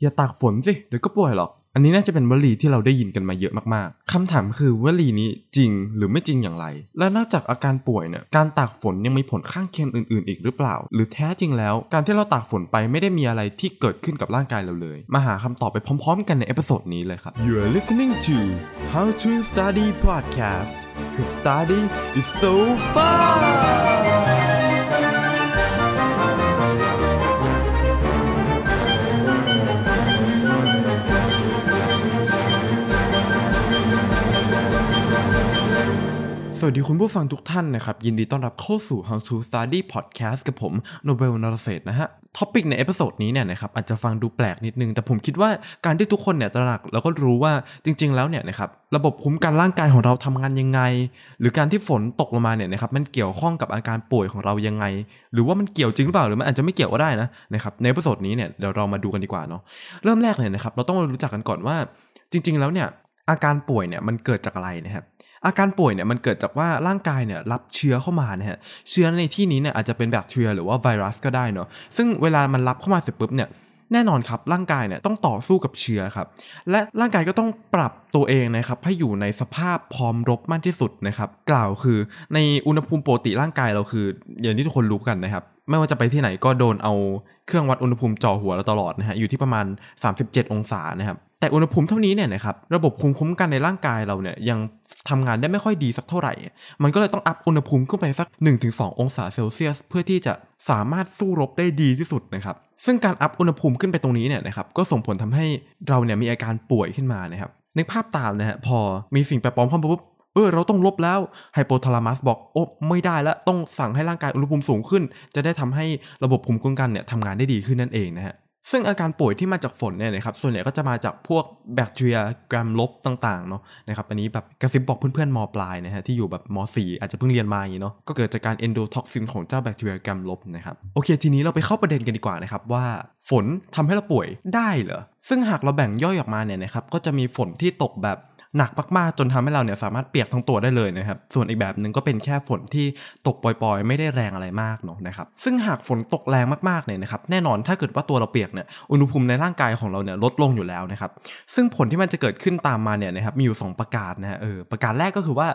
อย่าตากฝนสิเดี๋ยวก็ป่วยหรอกอันนี้น่าจะเป็นวลีที่เราได้ยินกันมาเยอะมากๆ คำถามคือวลีนี้จริงหรือไม่จริงอย่างไร และนอกจากอาการป่วยเนี่ย การตากฝนยังมีผลข้างเคียงอื่นๆ อีกหรือเปล่า หรือแท้จริงแล้ว การที่เราตากฝนไปไม่ได้มีอะไรที่เกิดขึ้นกับร่างกายเราเลย มาหาคำตอบไปพร้อมๆ กันใน episode นี้เลยครับ You're listening to How to Study Podcast cause study is so fun สวัสดีคุณผู้ฟังทุกท่านนะครับ ยินดีต้อนรับเข้าสู่ How to Study Podcast กับผมโนเบลนรเศษนะฮะ topic ใน episode นี้เนี่ยนะครับอาจจะฟังดูแปลกนิดนึง แต่ผมคิดว่าการที่ทุกคนเนี่ยตระหนักแล้วก็รู้ว่าจริง ๆ แล้วเนี่ยนะครับระบบคุ้มกันร่างกายของเราทำงานยังไง หรือการที่ฝนตกลงมาเนี่ยนะครับมันเกี่ยวข้องกับอาการป่วยของเรายังไง หรือว่ามันเกี่ยวจริงหรือเปล่าหรือมันอาจจะไม่เกี่ยวก็ได้นะนะครับใน episode นี้เนี่ยเดี๋ยวเรามาดูกันดีกว่าเนาะเริ่มแรกเลยนะครับเราต้องรู้จักกันก่อนว่า จริง ๆ แล้วเนี่ยอาการป่วยเนี่ยมันเกิดจากอะไรนะครับ อาการป่วยเนี่ยมันเกิดจากว่าร่างกายเนี่ยรับเชื้อเข้ามานะฮะเชื้อในที่นี้เนี่ยอาจจะเป็นแบคทีเรียหรือว่าไวรัสก็ได้เนาะซึ่งเวลามันรับเข้ามาเสร็จปุ๊บเนี่ยแน่นอนครับร่างกายเนี่ยต้องต่อสู้กับเชื้อครับ และร่างกายก็ต้องปรับตัวเองนะครับให้อยู่ในสภาพพร้อมรบมากที่สุดนะครับ กล่าวคือในอุณหภูมิปกติร่างกายเราคือ อย่างที่ทุกคนรู้กันนะครับ ไม่ว่าจะไปที่ไหนก็โดนเอาเครื่องวัดอุณหภูมิจ่อหัวเราตลอดนะฮะอยู่ที่ประมาณ 37 องศานะครับ แต่อุณหภูมิเท่านี้เนี่ยนะครับระบบภูมิคุ้มกันในร่างกายเราเนี่ยยังทำงานได้ไม่ค่อยดีสักเท่าไหร่ มันก็เลยต้องอัพอุณหภูมิขึ้นไปสัก 1-2 องศาเซลเซียส เพื่อที่จะสามารถสู้รบได้ดีที่สุดนะครับซึ่งการอัพอุณหภูมิขึ้นไปตรงนี้เนี่ยนะครับก็ส่งผลทำให้เราเนี่ยมีอาการป่วยขึ้นมานะครับในภาพตามนะฮะพอมีสิ่งแปลกปลอมเข้ามาปุ๊บเออเราต้องลบแล้วไฮโปทาลามัสบอกโอ้ไม่ได้แล้วต้องสั่งให้ร่างกายอุณหภูมิสูงขึ้น จะได้ทำให้ระบบภูมิคุ้มกันเนี่ยทำงานได้ดีขึ้นนั่นเองนะฮะ ซึ่งอาการป่วยที่มาจากฝนเนี่ยนะครับส่วนใหญ่ก็จะมาจากพวกแบคทีเรียกรมลบต่างๆเนาะนะครับอันนี้แบบกระซิบบอกเพื่อนๆมปลายนะฮะที่อยู่แบบมสี่อาจจะเพิ่งเรียนมาอย่างนี้เนาะก็เกิดจากการเอนโดท็อกซินของเจ้าแบคทีเรียกรมลบนะครับโอเค ทีนี้เราไปเข้าประเด็นกันดีกว่านะครับว่าฝนทำให้เราป่วยได้เหรอซึ่งหากเราแบ่งย่อยออกมาเนี่ยนะครับก็จะมีฝนที่ตกแบบ หนักมากๆจนทำให้เราเนี่ยสามารถเปียกทั้งตัวได้เลยนะครับ ส่วนอีกแบบหนึ่งก็เป็นแค่ฝนที่ตกปล่อยๆ ไม่ได้แรงอะไรมากเนาะนะครับ ซึ่งหากฝนตกแรงมากๆเนี่ยนะครับแน่นอนถ้าเกิดว่าตัวเราเปียกเนี่ยอุณหภูมิในร่างกายของเราเนี่ยลดลงอยู่แล้วนะครับ ซึ่งผลที่มันจะเกิดขึ้นตามมาเนี่ยนะครับมีอยู่ 2 ประการนะฮะเออประการแรกก็คือว่า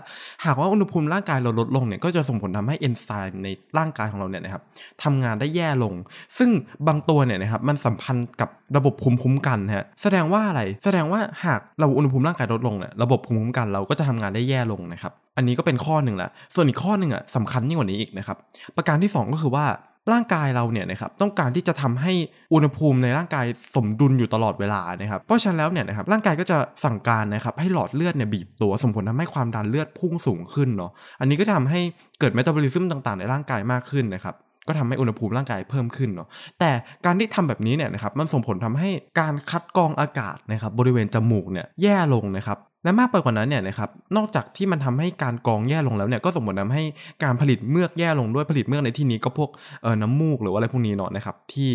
หากว่าอุณหภูมิร่างกายเราลดลงเนี่ยก็จะส่งผลทำให้เอนไซม์ในร่างกายของเราเนี่ยนะครับทำงานได้แย่ลง ซึ่งบางตัวเนี่ยนะครับมันสัมพันธ์กับระบบภูมิคุ้มกันฮะแสดงว่าอะไรแสดงว่าหากเราอุณหภูมิร่างกายลดลงเนี่ยระบบภูมิคุ้มกันเราก็จะทำงานได้แย่ลงนะครับ อันนี้ก็เป็นข้อหนึ่งแหละ ส่วนอีกข้อหนึ่งอะสำคัญยิ่งกว่านี้อีกนะครับ ประการที่ 2 ก็คือว่าร่างกายเราเนี่ยนะครับต้องการที่จะทำให้อุณหภูมิในร่างกายสมดุลอยู่ตลอดเวลานะครับ เพราะฉะนั้นแล้วเนี่ยนะครับร่างกายก็จะสั่งการนะครับให้หลอดเลือดเนี่ยบีบตัวส่งผลทำให้ความดันเลือดพุ่งสูงขึ้นเนาะอันนี้ก็ทำให้เกิดเมตาบอลิซึมต่างๆ ในร่างกายมากขึ้นนะครับก็ทำให้อุณหภูมิร่างกายเพิ่มขึ้นเนาะแต่การที่ทำแบบนี้เนี่ยนะครับมันส่งผลทำให้การคัดกรองอากาศนะครับบริเวณจมูกเนี่ยแย่ลงนะครับ และมากไปกว่านั้นเนี่ยนะครับ นอกจากที่มันทำให้การกรองแย่ลงแล้วเนี่ย ก็ส่งผลทาให้การผลิตเมือกแย่ลงด้วยผลิตเมือกในที่นี้ก็พวกเออน้ำมูกหรือว่าอะไรพวกนี้เนาะนะครับ ที่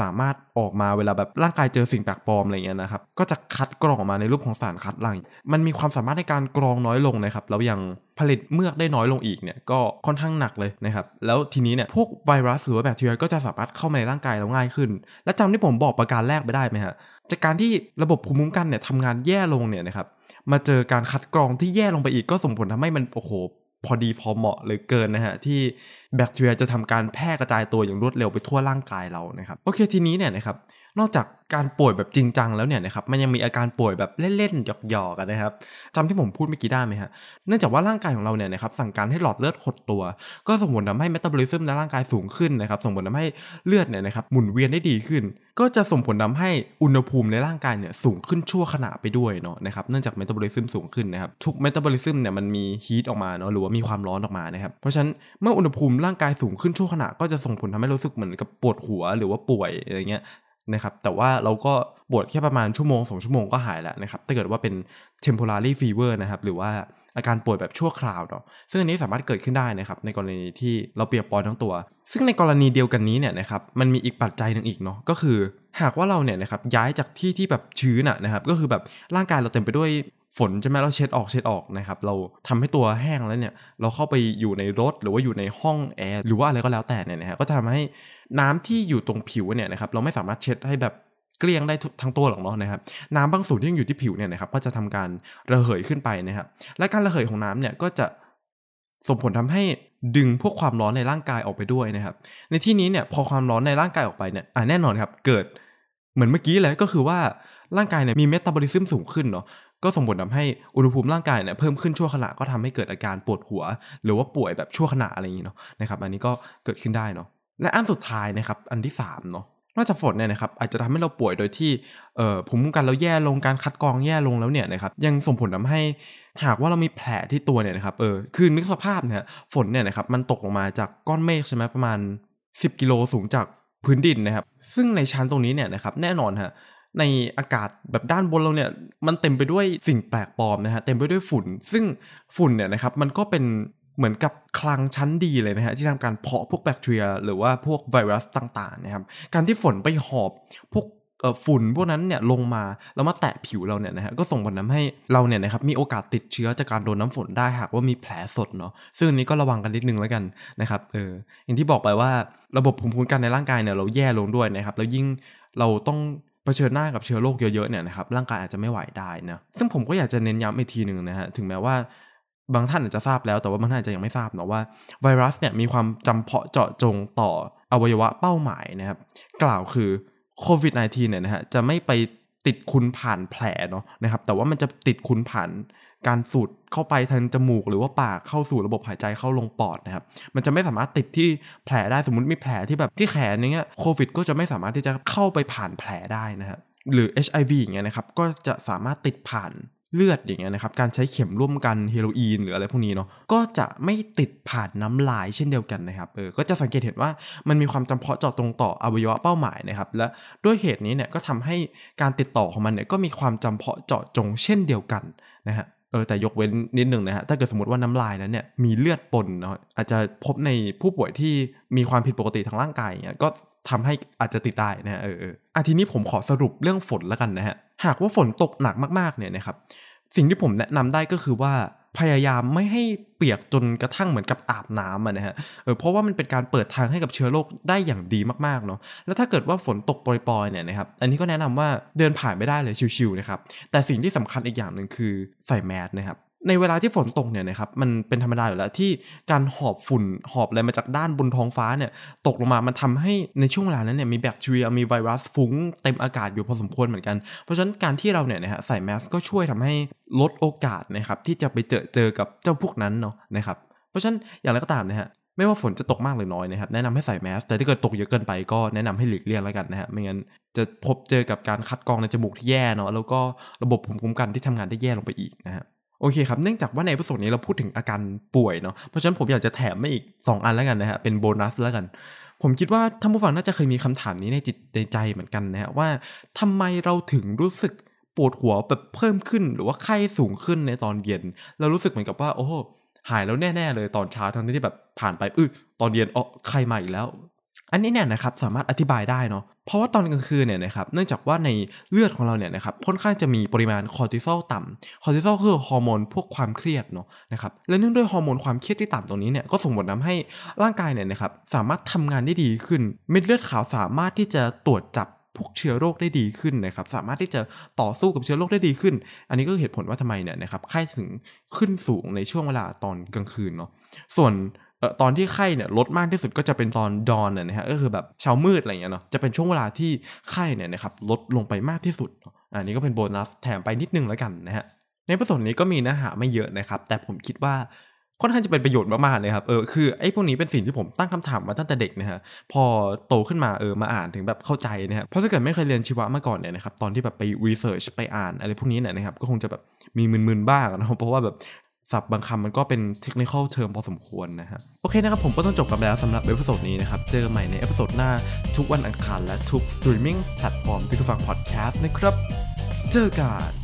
สามารถออกมาเวลาแบบร่างกายเจอสิ่งแปลกปลอมอะไรเงี้ยนะครับ ก็จะคัดกรองออกมาในรูปของสารคัดหลั่ง มันมีความสามารถในการกรองน้อยลงนะครับแล้วยังผลิตเมือกได้น้อยลงอีกเนี่ยก็ค่อนข้างหนักเลยนะครับ แล้วทีนี้เนี่ยพวกไวรัสหรือว่าแบคทีเรียก็จะสามารถเข้ามาในร่างกายเราง่ายขึ้น และจำที่ผมบอกประการแรกไปได้ไหมฮะ จากการที่ระบบภูมิคุ้มกันเนี่ยทำงานแย่ลงเนี่ยนะครับมาเจอการคัดกรองที่แย่ลงไปอีกก็ส่งผลทำให้มันโอ้โหพอดีพอเหมาะเลยเกินนะฮะ ที่แบคทีเรียจะทำการแพร่กระจายตัวอย่างรวดเร็วไปทั่วร่างกายเรานะครับ โอเคทีนี้เนี่ยนะครับ นอกจากการป่วยแบบจริงจังแล้วเนี่ยนะครับมันยังมีอาการป่วยแบบเล่นๆหยอกๆกันนะครับจำที่ผมพูดเมื่อกี้ได้ไหมฮะเนื่องจากว่าร่างกายของเราเนี่ยนะครับสั่งการให้หลอดเลือดหดตัว ก็ส่งผลทำให้เมตาบอลิซึมในร่างกายสูงขึ้นนะครับส่งผลทำให้เลือดเนี่ยนะครับหมุนเวียนได้ดีขึ้น ก็จะส่งผลทำให้อุณหภูมิในร่างกายเนี่ยสูงขึ้นชั่วขณะไปด้วยเนาะนะครับเนื่องจากเมตาบอลิซึมสูงขึ้นนะครับทุกเมตาบอลิซึมเนี่ยมันมี heat ออกมาเนาะหรือว่ามีความร้อนออกมานะครับเพราะฉะนั้นเมื่ออุณหภูมิร่างกายสูงขึ้นชั่วขณะก็จะส่งผลทำให้รู้สึกเหมือนกับปวดหัวหรือว่าป่วยอะไรเงี้ย นะครับแต่ว่าเราก็ปวดแค่ประมาณชั่วโมงสองชั่วโมงก็หายแล้วนะครับถ้าเกิดว่าเป็น temporary fever นะครับหรือว่าอาการป่วยแบบชั่วคราวเนาะซึ่งอันนี้สามารถเกิดขึ้นได้นะครับในกรณีที่เราเปียกปอนทั้งตัว ซึ่งในกรณีเดียวกันนี้เนี่ยนะครับมันมีอีกปัจจัยหนึ่งอีกเนาะก็คือ หากว่าเราเนี่ยนะครับย้ายจากที่ที่แบบชื้นอะนะครับก็คือแบบร่างกายเราเต็มไปด้วย ฝนใช่ไหมเราเช็ดออกเช็ดออกนะครับเราทำให้ตัวแห้งแล้วเนี่ยเราเข้าไปอยู่ในรถหรือว่าอยู่ในห้องแอร์หรือว่าอะไรก็แล้วแต่เนี่ยนะฮะก็ทำให้น้ำที่อยู่ตรงผิวเนี่ยนะครับเราไม่สามารถเช็ดให้แบบเกลี้ยงได้ทั้งตัวหรอกเนาะนะครับน้ำบางส่วนที่ยังอยู่ที่ผิวเนี่ยนะครับก็จะทำการระเหยขึ้นไปนะครับและการระเหยของน้ำเนี่ยก็จะส่งผลทำให้ดึงพวกความร้อนในร่างกายออกไปด้วยนะครับ ในที่นี้เนี่ยพอความร้อนในร่างกายออกไปเนี่ยอ่าแน่นอนครับเกิดเหมือนเมื่อกี้เลยก็คือว่าร่างกายเนี่ยมีเมตาบอลิซึมสูงขึ้นเนาะ ก็ส่งผลทาให้อุณหภูมิร่างกายเนี่ยเพิ่มขึ้นชั่วขณะก็ทำให้เกิดอาการปวดหัว หรือว่าป่วยแบบชั่วขณะอะไรอย่างนี้เนาะนะครับอันนี้ก็เกิดขึ้นได้เนาะและอันสุดท้ายนะครับอันที่3เนาะนอกจากฝนเนี่ยนะครับอาจจะทำให้เราป่วยโดยที่ภูมิคุ้มกันเราแย่ลงการคัดกรองแย่ลงแล้วเนี่ยนะครับยังส่งผลทาให้หากว่าเรามีแผลที่ตัวเนี่ยนะครับเออคือนึกสภาพเนี่ยฝนเนี่ยนะครับมันตกลงมาจากก้อนเมฆใช่ไหมประมาณ 10 กิโลสูงจากพื้นดินนะครับ ซึ่งในชั้นตรงนี้เนี่ยนะครับแน่นอนฮะ ในอากาศแบบด้านบนเราเนี่ยมันเต็มไปด้วยสิ่งแปลกปลอมนะฮะเต็มไปด้วยฝุ่น ซึ่งฝุ่นเนี่ยนะครับมันก็เป็นเหมือนกับคลังชั้นดีเลยนะฮะที่ทำการเพาะพวกแบคทีเรีย หรือว่าพวกไวรัสต่างๆนะครับการที่ฝนไปหอบพวกฝุ่นพวกนั้นเนี่ยลงมาแล้วมาแตะผิวเราเนี่ยนะฮะก็ส่งผลทำให้เราเนี่ยนะครับมีโอกาสติดเชื้อจากการโดนน้าฝนได้หากว่ามีแผลสดเนาะซึ่งอันนี้ก็ระวังกันนิดนึงแล้วกันนะครับเอออย่างที่บอกไปว่าระบบภูมิคุ้มกันในร่างกายเนี่ยเราแย่ลงด้วยนะครับแล้วยิ่งเราต้อง เผชิญหน้ากับเชื้อโรคเยอะๆเนี่ยนะครับร่างกายอาจจะไม่ไหวได้นะซึ่งผมก็อยากจะเน้นย้ำอีกทีหนึ่งนะฮะถึงแม้ว่าบางท่านอาจจะทราบแล้วแต่ว่าบางท่านอาจจะยังไม่ทราบเนาะว่าไวรัสเนี่ยมีความจำเพาะเจาะจงต่ออวัยวะเป้าหมายนะครับกล่าวคือโควิด -19 เนี่ยนะฮะจะไม่ไปติดคุณผ่านแผลเนาะนะครับแต่ว่ามันจะติดคุณผ่าน การสูดเข้าไปทางจมูก หรือว่าปากเข้าสู่ระบบหายใจเข้าลงปอดนะครับมันจะไม่สามารถติดที่แผลได้สมมติมีแผลที่แบบที่แขนอย่างเงี้ยโควิด ก็จะไม่สามารถที่จะเข้าไปผ่านแผลได้นะครับหรือ HIV อย่างเงี้ยนะครับก็จะสามารถติดผ่านเลือดอย่างเงี้ยนะครับการใช้เข็มร่วมกันเฮโรอีนหรืออะไรพวกนี้เนาะก็จะไม่ติดผ่านน้ำลายเช่นเดียวกันนะครับเออก็จะสังเกตเห็นว่ามันมีความจำเพาะเจาะตรงต่ออวัยวะเป้าหมายนะครับและด้วยเหตุนี้เนี่ยก็ทำให้การติดต่อของมันเนี่ยก็มีความจำเพาะเจาะจงเช่นเดียวกันนะฮะ เออแต่ยกเว้นนิดหนึ่งนะฮะถ้าเกิดสมมติว่าน้ำลายนั้นเนี่ยมีเลือดปนเนาะอาจจะพบในผู้ป่วยที่มีความผิดปกติทางร่างกายเนี่ยก็ทำให้อาจจะติดได้นะเออเอออะทีนี้ผมขอสรุปเรื่องฝนแล้วกันนะฮะหากว่าฝนตกหนักมากๆเนี่ยนะครับสิ่งที่ผมแนะนำได้ก็คือว่า พยายามไม่ให้เปียกจนกระทั่งเหมือนกับอาบน้ำนะฮะเออเพราะว่ามันเป็นการเปิดทางให้กับเชื้อโรคได้อย่างดีมากๆเนาะแล้วถ้าเกิดว่าฝนตกปล่อยๆเนี่ยนะครับอันนี้ก็แนะนำว่าเดินผ่านไม่ได้เลยชิวๆนะครับแต่สิ่งที่สำคัญอีกอย่างหนึ่งคือใส่แมสนะครับ ในเวลาที่ฝนตกเนี่ยนะครับมันเป็นธรรมดาอยู่แล้วที่การหอบฝุ่นหอบอะไรมาจากด้านบนท้องฟ้าเนี่ยตกลงมามันทำให้ในช่วงเวลานั้นเนี่ยมีแบคทีเรียมีไวรัสฟุ้งเต็มอากาศอยู่พอสมควรเหมือนกัน เพราะฉะนั้นการที่เราเนี่ยนะฮะใส่แมสก็ช่วยทำให้ลดโอกาสนะครับที่จะไปเจอเจอกับเจ้าพวกนั้นเนาะนะครับเพราะฉะนั้นอย่างไรก็ตามนะฮะไม่ว่าฝนจะตกมากหรือน้อยนะครับแนะนำให้ใส่แมส แต่ถ้าเกิดตกเยอะเกินไปก็แนะนำให้หลีกเลี่ยงแล้วกันนะฮะไม่งั้นจะพบเจอกับการคัดกรองในจมูกที่แย่เนาะแล้วก็ระบบภูมิคุ้มกันที่ทำงานได้แย่ลงไปอีกนะฮะ โอเคครับ เนื่องจากว่าใน episode นี้เราพูดถึงอาการป่วยเนาะ เพราะฉะนั้นผมอยากจะแถมมาอีก 2 อันแล้วกันนะฮะ เป็นโบนัสแล้วกัน ผมคิดว่าท่านผู้ฟังน่าจะเคยมีคำถามนี้ในจิตในใจเหมือนกันนะฮะว่าทำไมเราถึงรู้สึกปวดหัวแบบเพิ่มขึ้น หรือว่าไข้สูงขึ้นในตอนเย็น เรารู้สึกเหมือนกับว่า โอ้หายแล้วแน่ ๆ เลยตอนเช้าทั้งที่แบบผ่านไปอื้อตอนเย็นอ๋อไข้มาอีกแล้ว อันนี้เนี่ยนะครับสามารถอธิบายได้เนาะเพราะว่าตอนกลางคืนเนี่ยนะครับเนื่องจากว่าในเลือดของเราเนี่ยนะครับค่อนข้างจะมีปริมาณคอร์ติซอลต่ำคอร์ติซอลคือฮอร์โมนพวกความเครียดเนาะนะครับและเนื่องด้วยฮอร์โมนความเครียดที่ต่ำตรงนี้เนี่ยก็ส่งผลทำให้ร่างกายเนี่ยนะครับสามารถทำงานได้ดีขึ้น เม็ดเลือดขาวสามารถที่จะตรวจจับพวกเชื้อโรคได้ดีขึ้นนะครับสามารถที่จะต่อสู้กับเชื้อโรคได้ดีขึ้น อันนี้ก็เหตุผลว่าทำไมเนี่ยนะครับไข้ถึงขึ้นสูงในช่วงเวลาตอนกลางคืนเนาะส่วน ตอนที่ไข้เนี่ยลดมากที่สุดก็จะเป็นตอนดอนนะฮะก็คือแบบเช้ามืดอะไรเงี้ยเนาะจะเป็นช่วงเวลาที่ไข้เนี่ยนะครับลดลงไปมากที่สุดอันนี้ก็เป็นโบนัสแถมไปนิดนึงแล้วกันนะฮะในประสบนี้ก็มีเนื้อหาไม่เยอะนะครับ แต่ผมคิดว่าค่อนข้างจะเป็นประโยชน์มากๆเลยครับเออคือไอ้พวกนี้เป็นสิ่งที่ผมตั้งคำถามมาตั้งแต่เด็กนะฮะพอโตขึ้นมาเออมาอ่านถึงแบบเข้าใจนะฮะเพราะถ้าเกิดไม่เคยเรียนชีวะมาก่อนเนี่ยนะครับตอนที่แบบไปรีเสิร์ชไปอ่านอะไรพวกนี้เนี่ยนะครับก็คงจะแบบมีมึนๆบ้างนะเพราะว่าแบบ ศัพท์บางคำมันก็เป็น technical term พอสมควรนะฮะโอเคนะครับผมก็ต้องจบกันแล้วสำหรับ episode นี้นะครับ เจอใหม่ใน episode หน้าทุกวันอังคารและทุก streaming platform ที่คุณฟังพอดแคสต์นะครับ เจอกัน